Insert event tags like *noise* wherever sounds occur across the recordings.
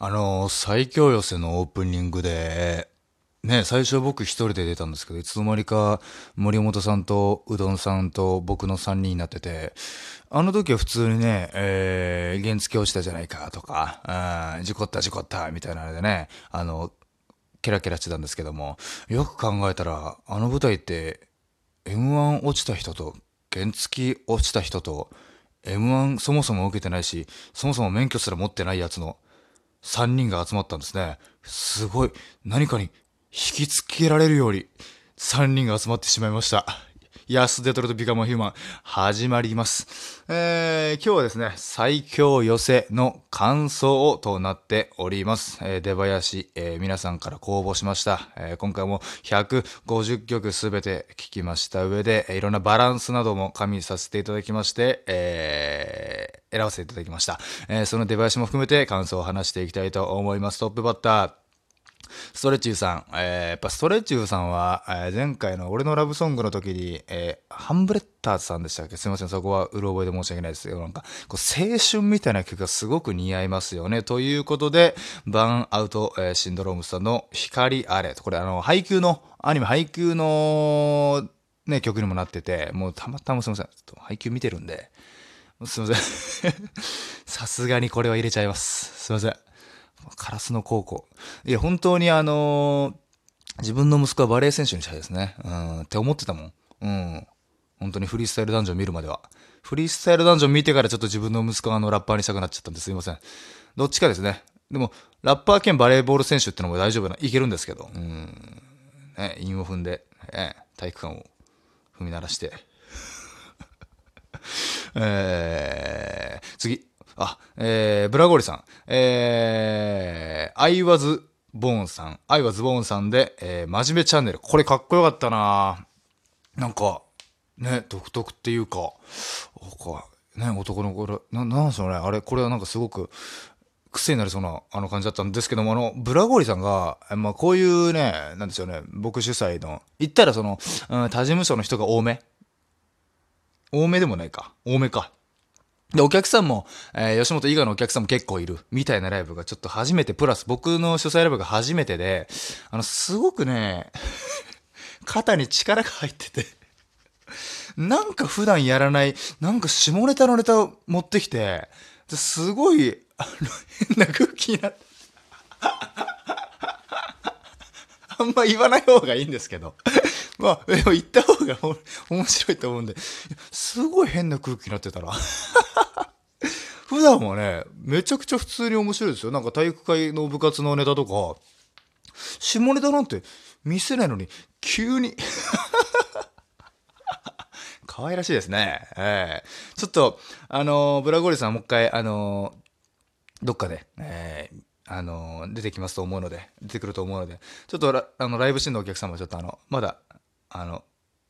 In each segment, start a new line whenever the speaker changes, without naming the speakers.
あの、最強寄せのオープニングで、ね、最初僕一人で出たんですけど、いつの間にか森本さんとうどんさんと僕の3人になってて、あの時は普通にね、えー、原付落ちたじゃないかとか、うん、事故った事故ったみたいなのでね、あの、ケラケラしてたんですけども、よく考えたら、あの舞台って M1 落ちた人と原付落ちた人と M1 そもそも受けてないし、そもそも免許すら持ってないやつの3人が集まったんですね。すごい、何かに引きつけられるように3人が集まってしまいました。ヤスデトロトビカモヒューマン、始まります。えー、今日はですね、最強寄せの感想となっております。えー、出囃子、えー、皆さんから公募しました。えー、今回も150曲すべて聞きました上で、いろんなバランスなども加味させていただきまして、えー、選ばせていただきました。えー、その出囃子も含めて感想を話していきたいと思います。トップバッター、ストレッチューさん、えー、やっぱストレッチューさんは、えー、前回の俺のラブソングの時に、えー、ハンブレッターズさんでしたっけ？すいません、そこはうる覚えで申し訳ないですよ。なんか、こう青春みたいな曲がすごく似合いますよね。ということで、バーンアウト、えー、シンドロームさんの光あれ。これあの、配給の、アニメ配給の、ね、曲にもなってて、もうたまたますいません。ちょっと配給見てるんで、すいません。*laughs* さすがにこれは入れちゃいます。すいません。カラスの高校。いや、本当にあのー、自分の息子はバレー選手にしたいですね。うん、って思ってたもん。うん。本当にフリースタイルダンジョン見るまでは。フリースタイルダンジョン見てからちょっと自分の息子はあのラッパーにしたくなっちゃったんですいません。どっちかですね。でも、ラッパー兼バレーボール選手ってのも大丈夫な、いけるんですけど。うん。ね、韻を踏んで、ね、体育館を踏み鳴らして。*laughs* えー、次。あ、えー、ブラゴリさん。えー、I was born さん。I was born さんで、えー、真面目チャンネル。これかっこよかったななんか、ね、独特っていうか、かね、男の子、な、なんでしょうね。あれ、これはなんかすごく、癖になりそうな、あの感じだったんですけども、あの、ブラゴリさんが、まあ、こういうね、なんですよね、僕主催の、言ったらその、うん、他事務所の人が多め多めでもないか。多めか。で、お客さんも、えー、吉本以外のお客さんも結構いる、みたいなライブがちょっと初めて、プラス僕の主催ライブが初めてで、あの、すごくね、*laughs* 肩に力が入っててなんか普段やらない、なんか下ネタのネタを持ってきて、すごい、あの、変な空気になって、*laughs* あんま言わない方がいいんですけど。まあ、*laughs* でも言った方が面白いと思うんで、すごい変な空気になってたら *laughs* 普段はね、めちゃくちゃ普通に面白いですよ。なんか体育会の部活のネタとか、下ネタなんて見せないのに、急に *laughs* 可愛らしいですね。ええー、ちょっと、あのー、ブラゴリさんもう一回、あのー、どっかで、えー、あの出てきますと思うので、出てくると思うので、ちょっとあのライブシーンのお客様ちょっとあの、まだあの、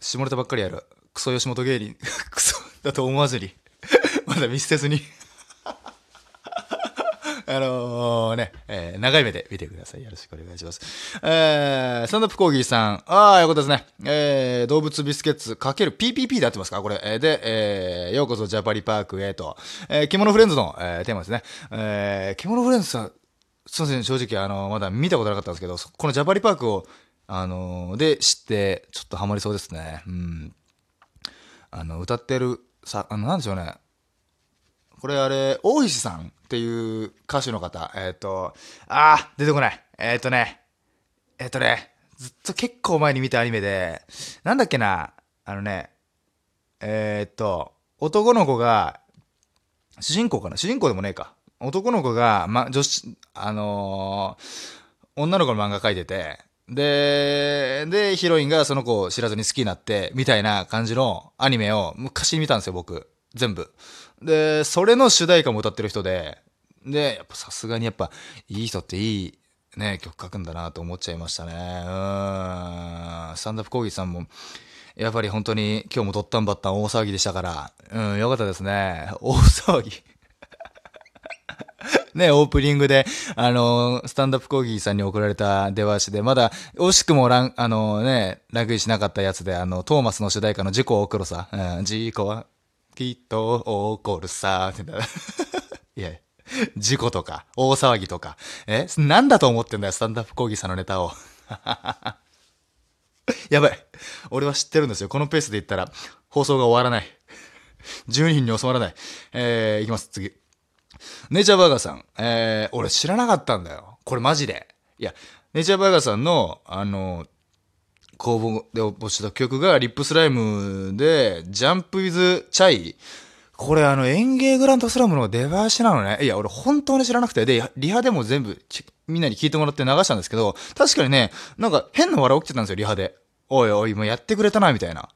下ネタばっかりやる、クソ吉本芸人、*laughs* クソだと思わずに *laughs* まだ見捨てずに *laughs* あの、ね、えー、長い目で見てください。よろしくお願いします。えー、サンドアップコーギーさん。ああ、よかったですね。えー、動物ビスケッツかける PPP で合ってますか？これ。えー、で、えー、ようこそジャパリパークへと。えー、獣フレンズの、えー、テーマですね。えー、獣フレンズさん、すいません、正直、あの、まだ見たことなかったんですけど、このジャパリパークをあのー、で知って、ちょっとハマりそうですね。うん。あの、歌ってる、さ、あの、なんでしょうね。これあれ、大石さんっていう歌手の方。えっ、ー、と、あー、出てこない。えっ、ー、とね、えっ、とね、ずっと結構前に見たアニメで、なんだっけな、あのね、えっと、男の子が、主人公かな主人公でもねえか。男の子が、ま、女子、あの女の子の漫画描いてて、で、で、ヒロインがその子を知らずに好きになって、みたいな感じのアニメを昔見たんですよ、僕。全部。で、それの主題歌も歌ってる人で、で、やっぱさすがにやっぱ、いい人っていい、ね、曲書くんだなと思っちゃいましたね。うん。スタンダップコーギーさんも、やっぱり本当に今日もドッタンバッタン大騒ぎでしたから、うん、よかったですね。大騒ぎ。ね、オープニングで、あの、スタンダップコーギーさんに送られた出話で、まだ、惜しくもラン、あのね、ラグインしなかったやつで、あの、トーマスの主題歌の事故を送るさ、うん、事故はきっと起こるさ、って *laughs* いや、事故とか、大騒ぎとか。えなんだと思ってんだよ、スタンダップ講義さんのネタを。*laughs* やばい。俺は知ってるんですよ。このペースで言ったら、放送が終わらない。12人に収まらない。えー、いきます、次。ネイチャーバーガーさん。えー、俺知らなかったんだよ。これマジで。いや、ネイチャーバーガーさんの、あの、公募で応募した曲がリップスライムで、ジャンプウィズチャイ。これあの、演芸グランドスラムの出囃子なのね。いや、俺本当に知らなくて。で、リハでも全部みんなに聞いてもらって流したんですけど、確かにね、なんか変な笑い起きてたんですよ、リハで。おいおい、もうやってくれたな、みたいな。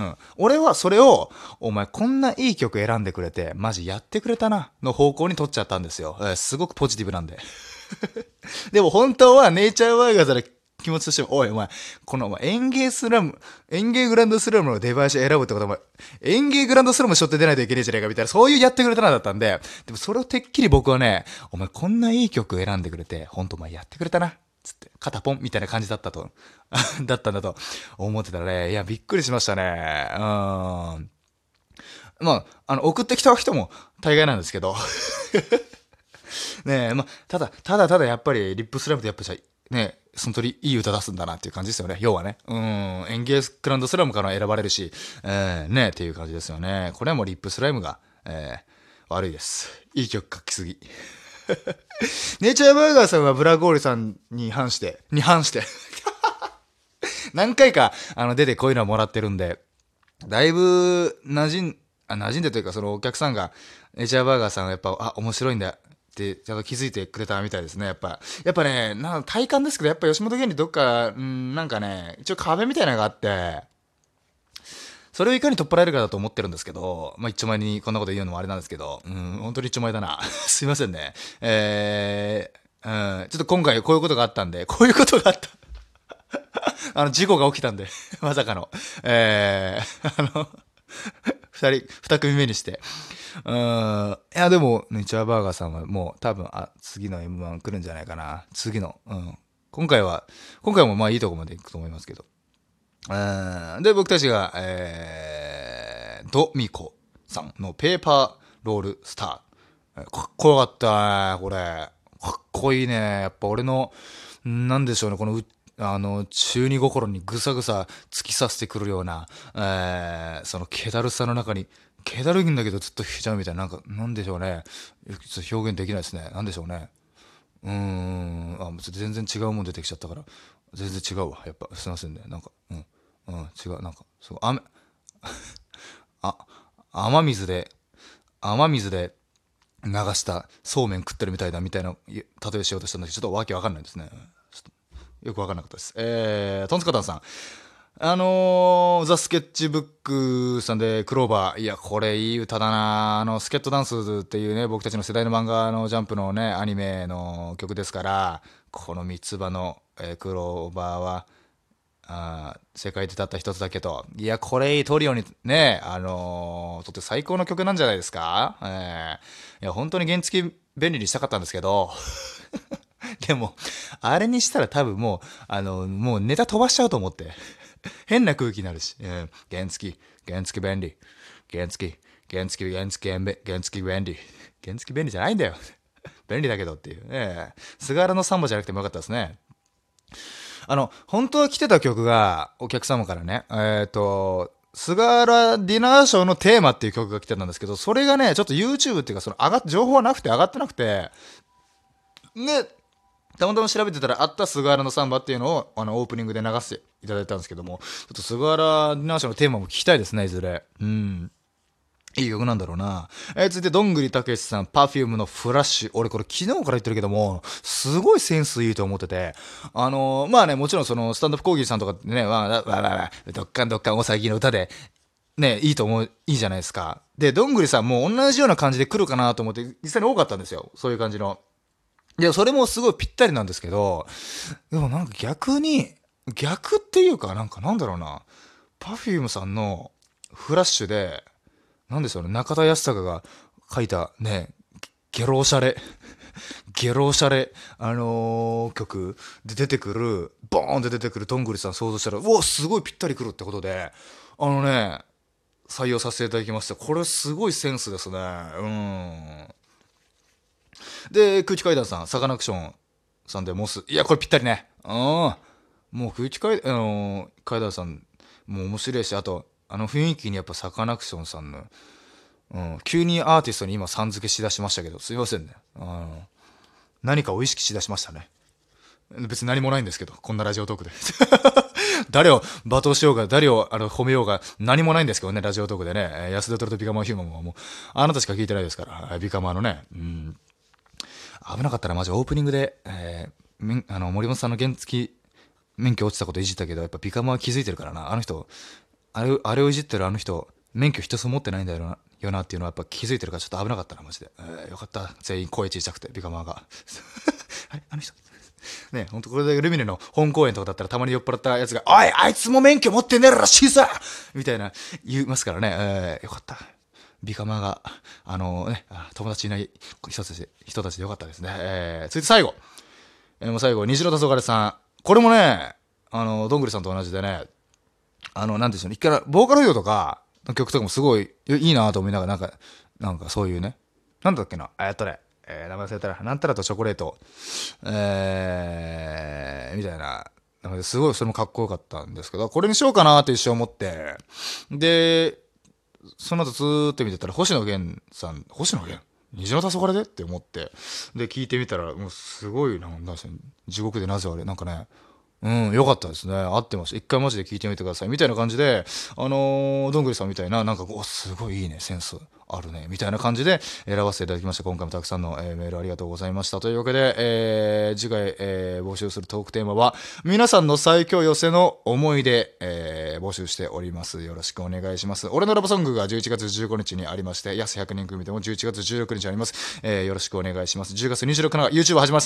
うん。俺はそれを、お前こんないい曲選んでくれて、マジやってくれたな、の方向に取っちゃったんですよ。えー、すごくポジティブなんで。*laughs* でも本当はネイチャーワーガーズで気持ちとしても、おいお前、このお前園芸スラム、園芸グランドスラムのデバイス選ぶってことは、お前、園芸グランドスラムしょって出ないといけねえじゃねえかみたいな、そういうやってくれたなだったんで、でもそれをてっきり僕はね、お前こんないい曲選んでくれて、ほんとお前やってくれたな。つって、肩ポンみたいな感じだったと、*laughs* だったんだと思ってたらね、いや、びっくりしましたね。うん。まあ、あの、送ってきた人も大概なんですけど。*laughs* ねえ、まあ、ただ、ただただやっぱり、リップスライムってやっぱり、ねその通りいい歌出すんだなっていう感じですよね。要はね。うん。演芸クランドスラムから選ばれるし、えー、ねっていう感じですよね。これはもうリップスライムが、えー、悪いです。いい曲書きすぎ。ネイチャーバーガーさんはブラゴールさんに反して、に反して。*laughs* 何回か、あの、出てこういうのはもらってるんで、だいぶ、馴染ん、あ、馴染んでというか、そのお客さんが、ネイチャーバーガーさんはやっぱ、あ、面白いんだ。ってちゃんと気づいてくれたみたいですね、やっぱ。やっぱね、な体感ですけど、やっぱ吉本芸人どっか、んなんかね、一応壁みたいなのがあって、それをいかに取っ払えるかだと思ってるんですけど、まあ、一丁前にこんなこと言うのもあれなんですけど、うん、本当に一丁前だな。*laughs* すいませんね。えー、うん、ちょっと今回こういうことがあったんで、こういうことがあった。*laughs* あの、事故が起きたんで、*laughs* まさかの。えー、あの、二人、二組目にして。うん。いや、でも、ネチャーバーガーさんはもう多分、あ、次の M1 来るんじゃないかな。次の。うん。今回は、今回もまあいいとこまで行くと思いますけど。うん。で、僕たちが、えー、ドミコさんのペーパーロールスター。かっこよかったね、これ。かっこいいね。やっぱ俺の、なんでしょうね、このあの、中二心にぐさぐさ突き刺してくるような、えー、その気だるさの中に、気だるいんだけどずっと弾いちゃうみたいな、なんか、なんでしょうね。表現できないですね。なんでしょうね。うーん、あ、全然違うもん出てきちゃったから、全然違うわ。やっぱ、すいませんね。なんか、うん、うん、違う。なんか、そう、雨、*laughs* あ、雨水で、雨水で流したそうめん食ってるみたいだみたいな例えしようとしたんだけど、ちょっとわけわかんないですねちょっと。よくわかんなかったです。えー、トンツカタンさん。あのー、ザ・スケッチブックさんで、クローバー。いや、これいい歌だなあの、スケットダンスっていうね、僕たちの世代の漫画のジャンプのね、アニメの曲ですから、この三つ葉の、えー、クローバーは、あ世界でたった一つだけと。いや、これいいトリオにね、あのー、とって最高の曲なんじゃないですかえー、いや、本当に原付便利にしたかったんですけど、*laughs* でも、あれにしたら多分もう、あの、もうネタ飛ばしちゃうと思って。*laughs* 変な空気になるし。うん、原付き、原付き便利。原付き、原付き、原付き、原付き便利。原付き便利じゃないんだよ。*laughs* 便利だけどっていう。ええ菅原のサンボじゃなくてもよかったですね。あの、本当は来てた曲が、お客様からね、えっ、ー、と、菅原ディナーショーのテーマっていう曲が来てたんですけど、それがね、ちょっと YouTube っていうか、その上が、情報はなくて上がってなくて、ね、たまたま調べてたらあった菅原のサンバっていうのをあのオープニングで流していただいたんですけども、ちょっと菅原ディナーショーのテーマも聞きたいですね、いずれ。うん。いい曲なんだろうな。えー、続いて、どんぐりたけしさん、パフュームのフラッシュ。俺これ昨日から言ってるけども、すごいセンスいいと思ってて。あのー、まあね、もちろんその、スタンドアップ講義さんとかね、わわわわどっかんどっかんおさぎの歌で、ね、いいと思う、いいじゃないですか。で、どんぐりさんも同じような感じで来るかなと思って、実際に多かったんですよ。そういう感じの。いや、それもすごいぴったりなんですけど、でもなんか逆に、逆っていうか、なんかなんだろうな、Perfume さんのフラッシュで、なんでしょうね、中田康隆が書いたね、ゲロおしゃれ、*laughs* ゲロおしゃれ、あのー、曲で出てくる、ボーンって出てくるどんぐりさん想像したら、うわ、すごいぴったりくるってことで、あのね、採用させていただきました。これすごいセンスですね。うん。で、空気階段さん、サカナクションさんでモス。いや、これぴったりね。うん。もう空気階,、あのー、階段さん、もう面白いし、あと、あの雰囲気にやっぱサカナクションさんの、うん、急にアーティストに今さん付けしだしましたけど、すいませんね。うん、何かを意識しだしましたね。別に何もないんですけど、こんなラジオトークで。*laughs* 誰を罵倒しようが、誰をあの褒めようが、何もないんですけどね、ラジオトークでね。安田トルとビカマーヒューマンももう、あなたしか聞いてないですから、ビカマーのね。うん。危なかったらマジオープニングで、えー、あの森本さんの原付免許落ちたこといじったけど、やっぱビカマは気づいてるからな。あの人、あれあれをいじってるあの人、免許一つ持ってないんだよな。よなっていうのはやっぱ気づいてるからちょっと危なかったな、マジで。えー、よかった。全員声小さくて、ビカマが。*laughs* あれ？あの人？*laughs* ね、ほんとこれでルミネの本公演とかだったらたまに酔っ払ったやつが、おいあいつも免許持ってねえらしいさみたいな言いますからね。えー、よかった。ビカマが、あのね、友達いない人たち人たちでよかったですね。えー、続いて最後。えー、もう最後、虹の黄昏さん。これもね、あの、どんぐりさんと同じでね、あの、なんでしょうね、一回、ボーカロイドとか、の曲とかもすごいいいなと思いながら、なんか、なんかそういうね、なんだっけな、えっとね、えー、名前忘れたら、なんたらとチョコレート、えー、みたいな、なのですごいそれもかっこよかったんですけど、これにしようかなって一瞬思って、で、その後ずーっと見てたら、星野源さん、星野源？虹の黄昏で？って思って、で、聞いてみたら、もうすごい、なん地獄でなぜあれ、なんかね、うん、よかったですね。合ってました。一回マジで聞いてみてください。みたいな感じで、あのー、どんぐりさんみたいな、なんか、お、すごいいいね、センスあるね、みたいな感じで選ばせていただきました。今回もたくさんの、えー、メールありがとうございました。というわけで、えー、次回、えー、募集するトークテーマは、皆さんの最強寄せの思い出、えー、募集しております。よろしくお願いします。俺のラブソングが11月15日にありまして、安100人組でも11月16日あります。えー、よろしくお願いします。10月26日から YouTube 始まります。